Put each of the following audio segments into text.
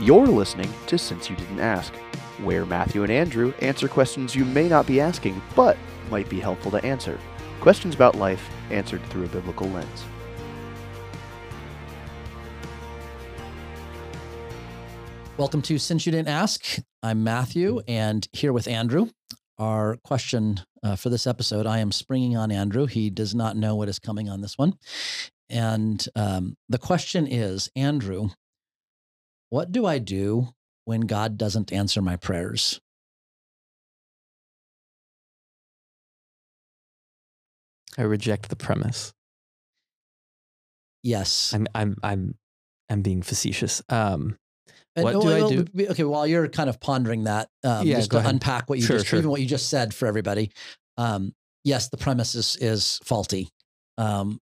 You're listening to Since You Didn't Ask, where Matthew and Andrew answer questions you may not be asking, but might be helpful to answer. Questions about life answered through a biblical lens. Welcome to Since You Didn't Ask. I'm Matthew and here with Andrew. Our question uh, for this episode, I am springing on Andrew. He does not know what is coming on this one. And um, the question is Andrew, what do I do when God doesn't answer my prayers? I reject the premise. Yes. I'm I'm I'm I'm being facetious. Um, what do I do? Okay, while you're kind of pondering that, um, Yeah, just to ahead. unpack what you Sure, just, sure. even what you just said for everybody. Um, yes, the premise is is faulty, um,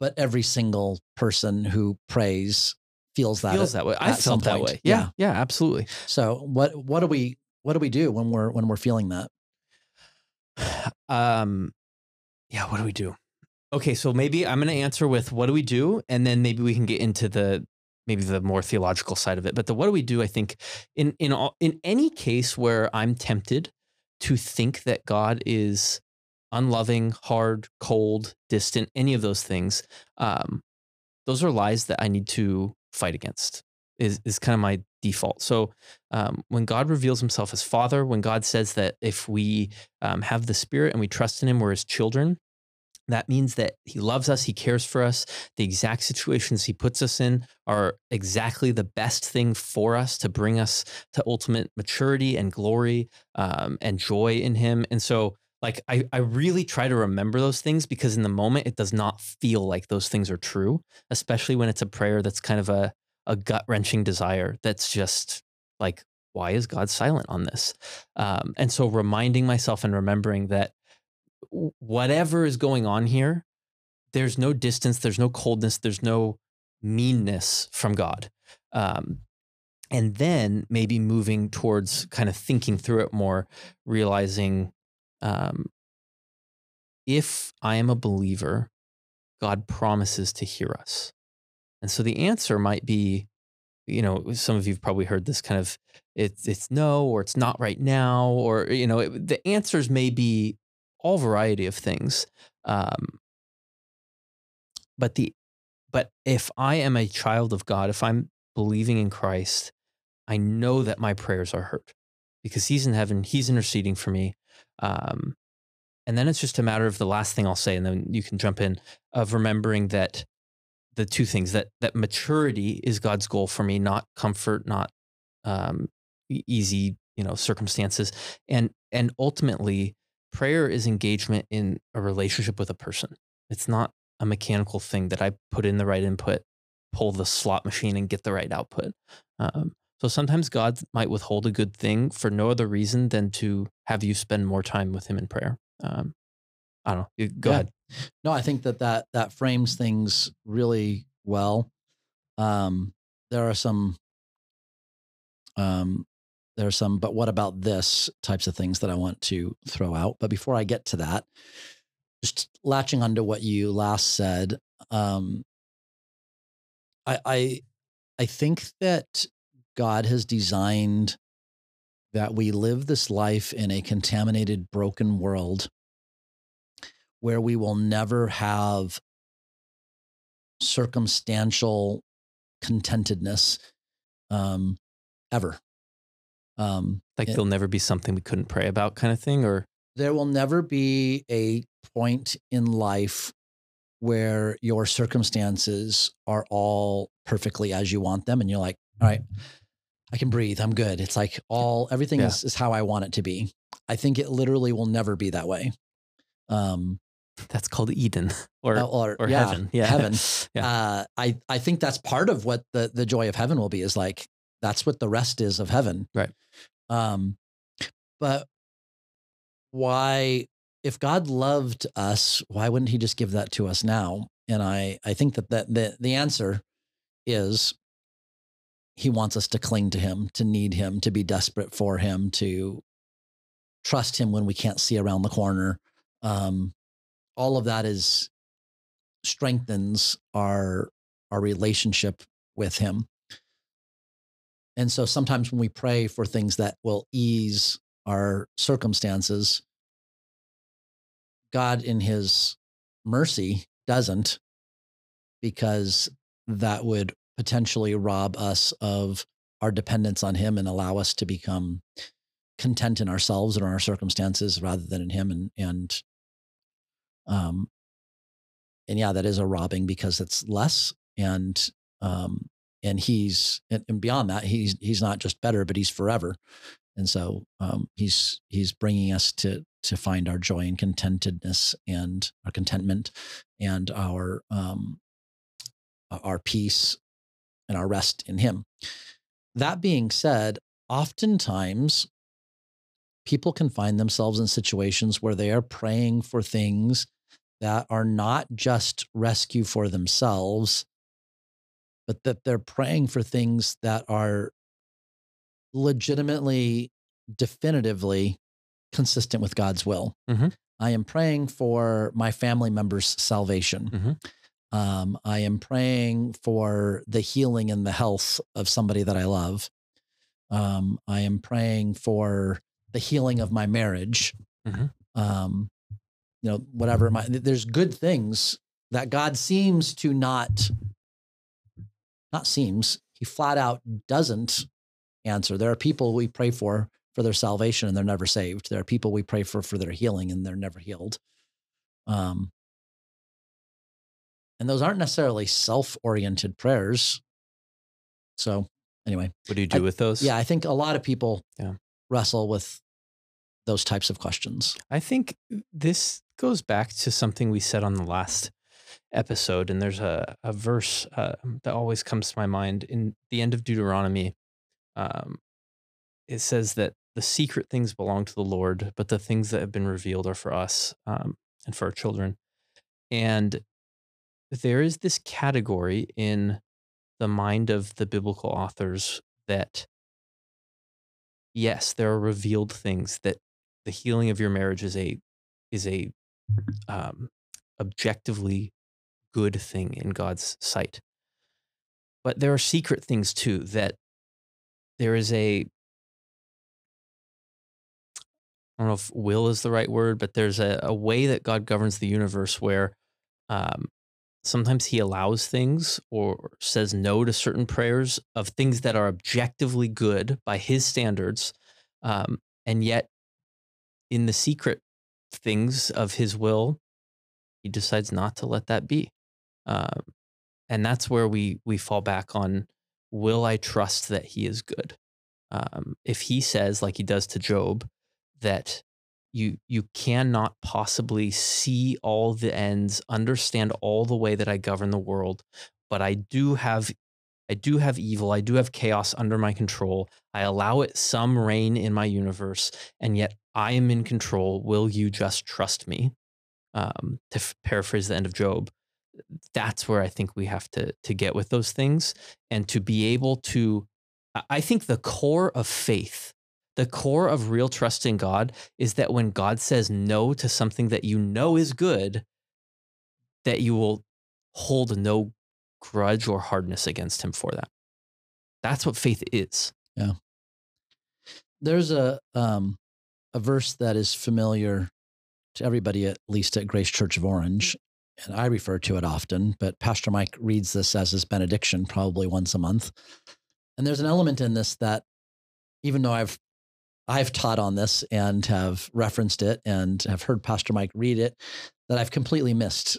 but every single person who prays feels that. feels at- that way. I felt that way. Yeah, yeah, absolutely. So what what do we what do we do when we're when we're feeling that? Um, yeah. What do we do? Okay, so maybe I'm going to answer with what do we do, and then maybe we can get into the maybe the more theological side of it. But the what do we do? I think in in all, in any case where I'm tempted to think that God is unloving, hard, cold, distant, any of those things, um, those are lies that I need to fight against. Is is kind of my default. So um, when God reveals Himself as Father, when God says that if we um, have the Spirit and we trust in Him, we're His children. That means that He loves us, He cares for us. The exact situations He puts us in are exactly the best thing for us to bring us to ultimate maturity and glory um, and joy in Him. And so, like, I, I really try to remember those things because in the moment, it does not feel like those things are true, especially when it's a prayer that's kind of a, a gut wrenching desire that's just like, why is God silent on this? Um, and so, reminding myself and remembering that whatever is going on here, there's no distance, there's no coldness, there's no meanness from God. Um, and then maybe moving towards kind of thinking through it more, realizing um, if I am a believer, God promises to hear us. And so the answer might be, you know, some of you've probably heard this kind of it's it's no or it's not right now or you know it, the answers may be all variety of things. Um, but the but if I am a child of God, if I'm believing in Christ, I know that my prayers are heard because He's in heaven, He's interceding for me. Um, and then it's just a matter of the last thing I'll say, and then you can jump in of remembering that the two things that that maturity is God's goal for me, not comfort, not um, easy, you know, circumstances, and and ultimately, prayer is engagement in a relationship with a person. It's not a mechanical thing that I put in the right input, pull the slot machine, and get the right output. Um, so sometimes God might withhold a good thing for no other reason than to have you spend more time with Him in prayer. Um, I don't know. Go Yeah. ahead. No, I think that that that frames things really well. Um, there are some, um, there are some, but what about this types of things that I want to throw out. But before I get to that, just latching onto what you last said, um, I I I think that God has designed that we live this life in a contaminated, broken world where we will never have circumstantial contentedness um, ever. Um, Like it- there'll never be something we couldn't pray about, kind of thing, or there will never be a point in life where your circumstances are all perfectly as you want them and you're like all right i can breathe i'm good it's like all everything Yeah. is, is how i want it to be i think it literally will never be that way um that's called Eden or or, or yeah, heaven. Yeah, heaven Yeah. uh i i think that's part of what the the joy of heaven will be is like that's what the rest is of heaven Right. um but why if god loved us why wouldn't he just give that to us now and i i think that that the, the answer is he wants us to cling to him to need him to be desperate for him to trust him when we can't see around the corner. Um all of that is strengthens our our relationship with him. And so sometimes when we pray for things that will ease our circumstances, God, in his mercy, doesn't because that would potentially rob us of our dependence on him and allow us to become content in ourselves and our circumstances rather than in him and and um and yeah that is a robbing because it's less and um and he's and, and beyond that he's he's not just better but he's forever. And so um he's he's bringing us to to find our joy and contentedness and our contentment and our um our peace and our rest in him that being said oftentimes people can find themselves in situations where they are praying for things that are not just rescue for themselves, but that they're praying for things that are legitimately, definitively consistent with God's will. Mhm. I am praying for my family members' salvation. Mhm. Um, I am praying for the healing and the health of somebody that I love. Um, I am praying for the healing of my marriage. Mhm. Um, you know, whatever. My, there's good things that God seems to not, not seems, he flat out doesn't answer. There are people we pray for for their salvation and they're never saved. There are people we pray for for their healing and they're never healed. Um, and those aren't necessarily self-oriented prayers. So anyway, What do you do I- with those? yeah, I think a lot of people Yeah. wrestle with those types of questions. I think this goes back to something we said on the last episode, and there's a, a verse uh, that always comes to my mind in the end of Deuteronomy. Um, it says that the secret things belong to the Lord, but the things that have been revealed are for us um, and for our children. And there is this category in the mind of the biblical authors that, yes, there are revealed things that the healing of your marriage is a is a um, objectively good thing in God's sight. But there are secret things too that there is a I don't know if will is the right word, but there's a, a way that God governs the universe where um, sometimes he allows things or says no to certain prayers of things that are objectively good by his standards. Um, and yet, in the secret things of his will, he decides not to let that be. Um, and that's where we we fall back on will I trust that he is good? Um, if he says, like he does to Job, that you you cannot possibly see all the ends, understand all the way that I govern the world, but I do have I do have evil, I do have chaos under my control. I allow it some reign in my universe, and yet I am in control. Will you just trust me? Um, to f- paraphrase the end of Job, that's where I think we have to to get with those things and to be able to. I- I think the core of faith, the core of real trust in God, is that when God says no to something that you know is good, that you will hold no grudge or hardness against Him for that. That's what faith is. Yeah. There's a um, a verse that is familiar to everybody, at least at Grace Church of Orange, and I refer to it often. But Pastor Mike reads this as his benediction, probably once a month. And there's an element in this that, even though I've I've taught on this and have referenced it and have heard Pastor Mike read it, that I've completely missed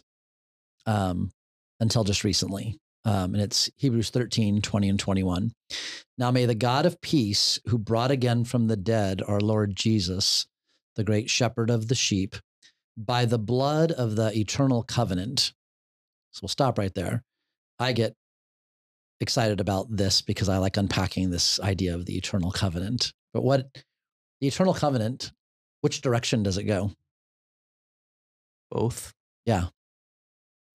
um, until just recently. Um, and it's Hebrews 13, 20 and 21. Now may the God of peace, who brought again from the dead our Lord Jesus, the great shepherd of the sheep, by the blood of the eternal covenant. So we'll stop right there. I get excited about this because I like unpacking this idea of the eternal covenant. But what the eternal covenant, which direction does it go? Both. Yeah.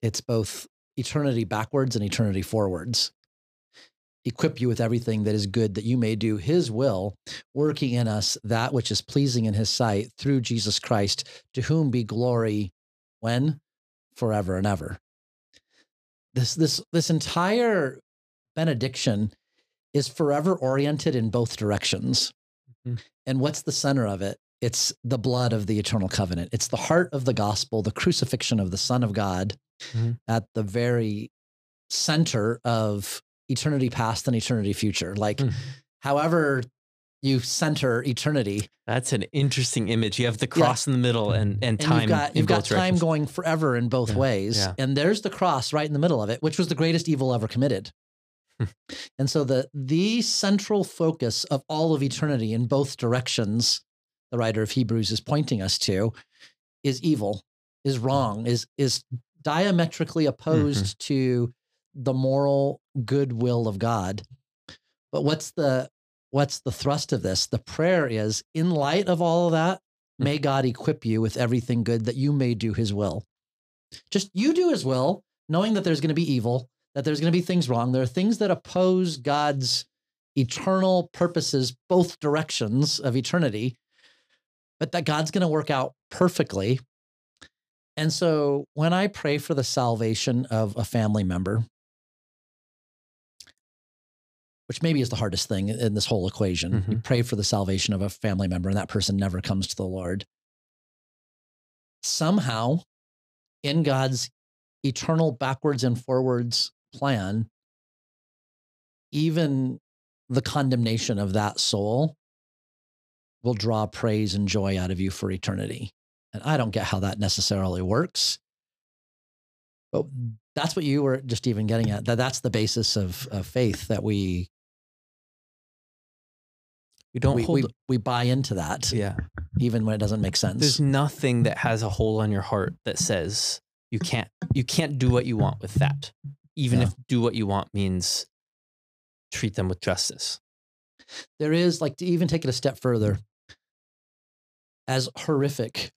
It's both eternity backwards and eternity forwards. Equip you with everything that is good, that you may do his will, working in us that which is pleasing in his sight through Jesus Christ, to whom be glory when? Forever and ever. This this this entire benediction is forever oriented in both directions. Mhm. And what's the center of it? It's the blood of the eternal covenant. It's the heart of the gospel, the crucifixion of the Son of God Mhm. at the very center of eternity past and eternity future. Like, Mm. however you center eternity, That's an interesting image. You have the cross in the middle and and and time. you've got you've got time going forever in both Yeah, ways yeah. and there's the cross right in the middle of it which was the greatest evil ever committed. And so the the central focus of all of eternity in both directions the writer of hebrews is pointing us to is evil is wrong is is diametrically opposed Mm-hmm. to the moral goodwill of god but what's the what's the thrust of this the prayer is in light of all of that Hmm. may god equip you with everything good that you may do his will just you do his will knowing that there's going to be evil that there's going to be things wrong there are things that oppose god's eternal purposes both directions of eternity but that god's going to work out perfectly and so when i pray for the salvation of a family member which maybe is the hardest thing in this whole equation. You mm-hmm. pray for the salvation of a family member and that person never comes to the Lord. Somehow, in God's eternal backwards and forwards plan, even the condemnation of that soul will draw praise and joy out of you for eternity. And I don't get how that necessarily works. But that's what you were just even getting at. That that's the basis of, of faith that we We don't we, hold. we, we buy into that yeah. even when it doesn't make sense. There's nothing that has a hole on your heart that says you can't you can't do what you want with that. Even Yeah. if do what you want means treat them with justice. there is like to even take it a step further as horrific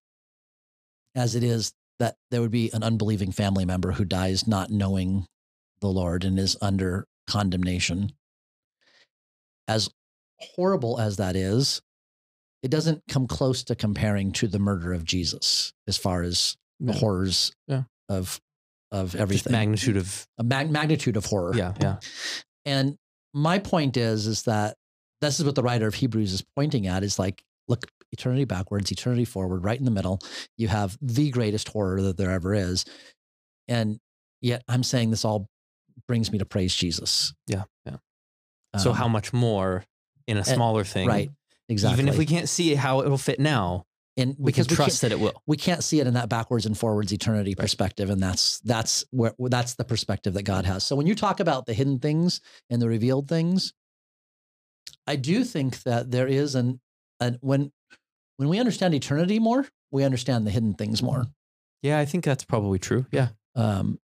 as it is that there would be an unbelieving family member who dies not knowing the lord and is under condemnation as horrible as that is it doesn't come close to comparing to the murder of jesus as far as the horrors Yeah. of of Just everything magnitude of a mag- magnitude of horror yeah, yeah. and my point is, is that this is what the writer of Hebrews is pointing at is like, look, eternity backwards, eternity forward, right in the middle. You have the greatest horror that there ever is. And yet I'm saying this all brings me to praise Jesus. Yeah, yeah. so Um, how much more in a smaller thing? right. Exactly. Even if we can't see how it'll fit now, and we can because we trust can't, that it will. we can't see it in that backwards and forwards eternity perspective. And that's, that's where, that's the perspective that God has. So when you talk about the hidden things and the revealed things, I do think that there is an, an when, when we understand eternity more, we understand the hidden things more. Yeah, I think that's probably true. Yeah. Um,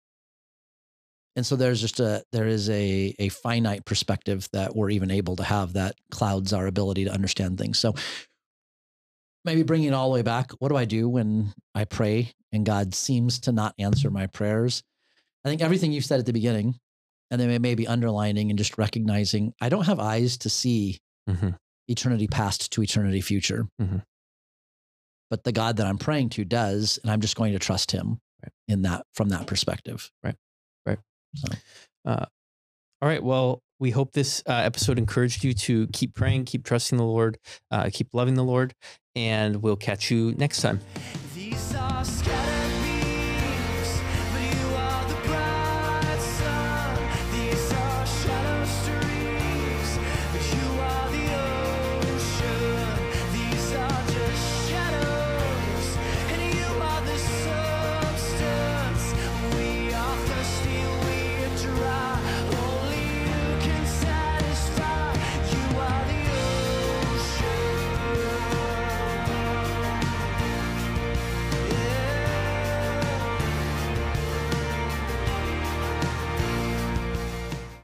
and so there's just a there is a a finite perspective that we're even able to have that clouds our ability to understand things. So maybe bringing it all the way back, what do I do when I pray and God seems to not answer my prayers? I think everything you said at the beginning, and then maybe underlining and just recognizing I don't have eyes to see Mhm. eternity past to eternity future. Mhm. But the God that I'm praying to does, and I'm just going to trust him Right. in that from that perspective. Right. Uh, all right. Well, we hope this uh, episode encouraged you to keep praying, keep trusting the Lord, uh, keep loving the Lord, and we'll catch you next time.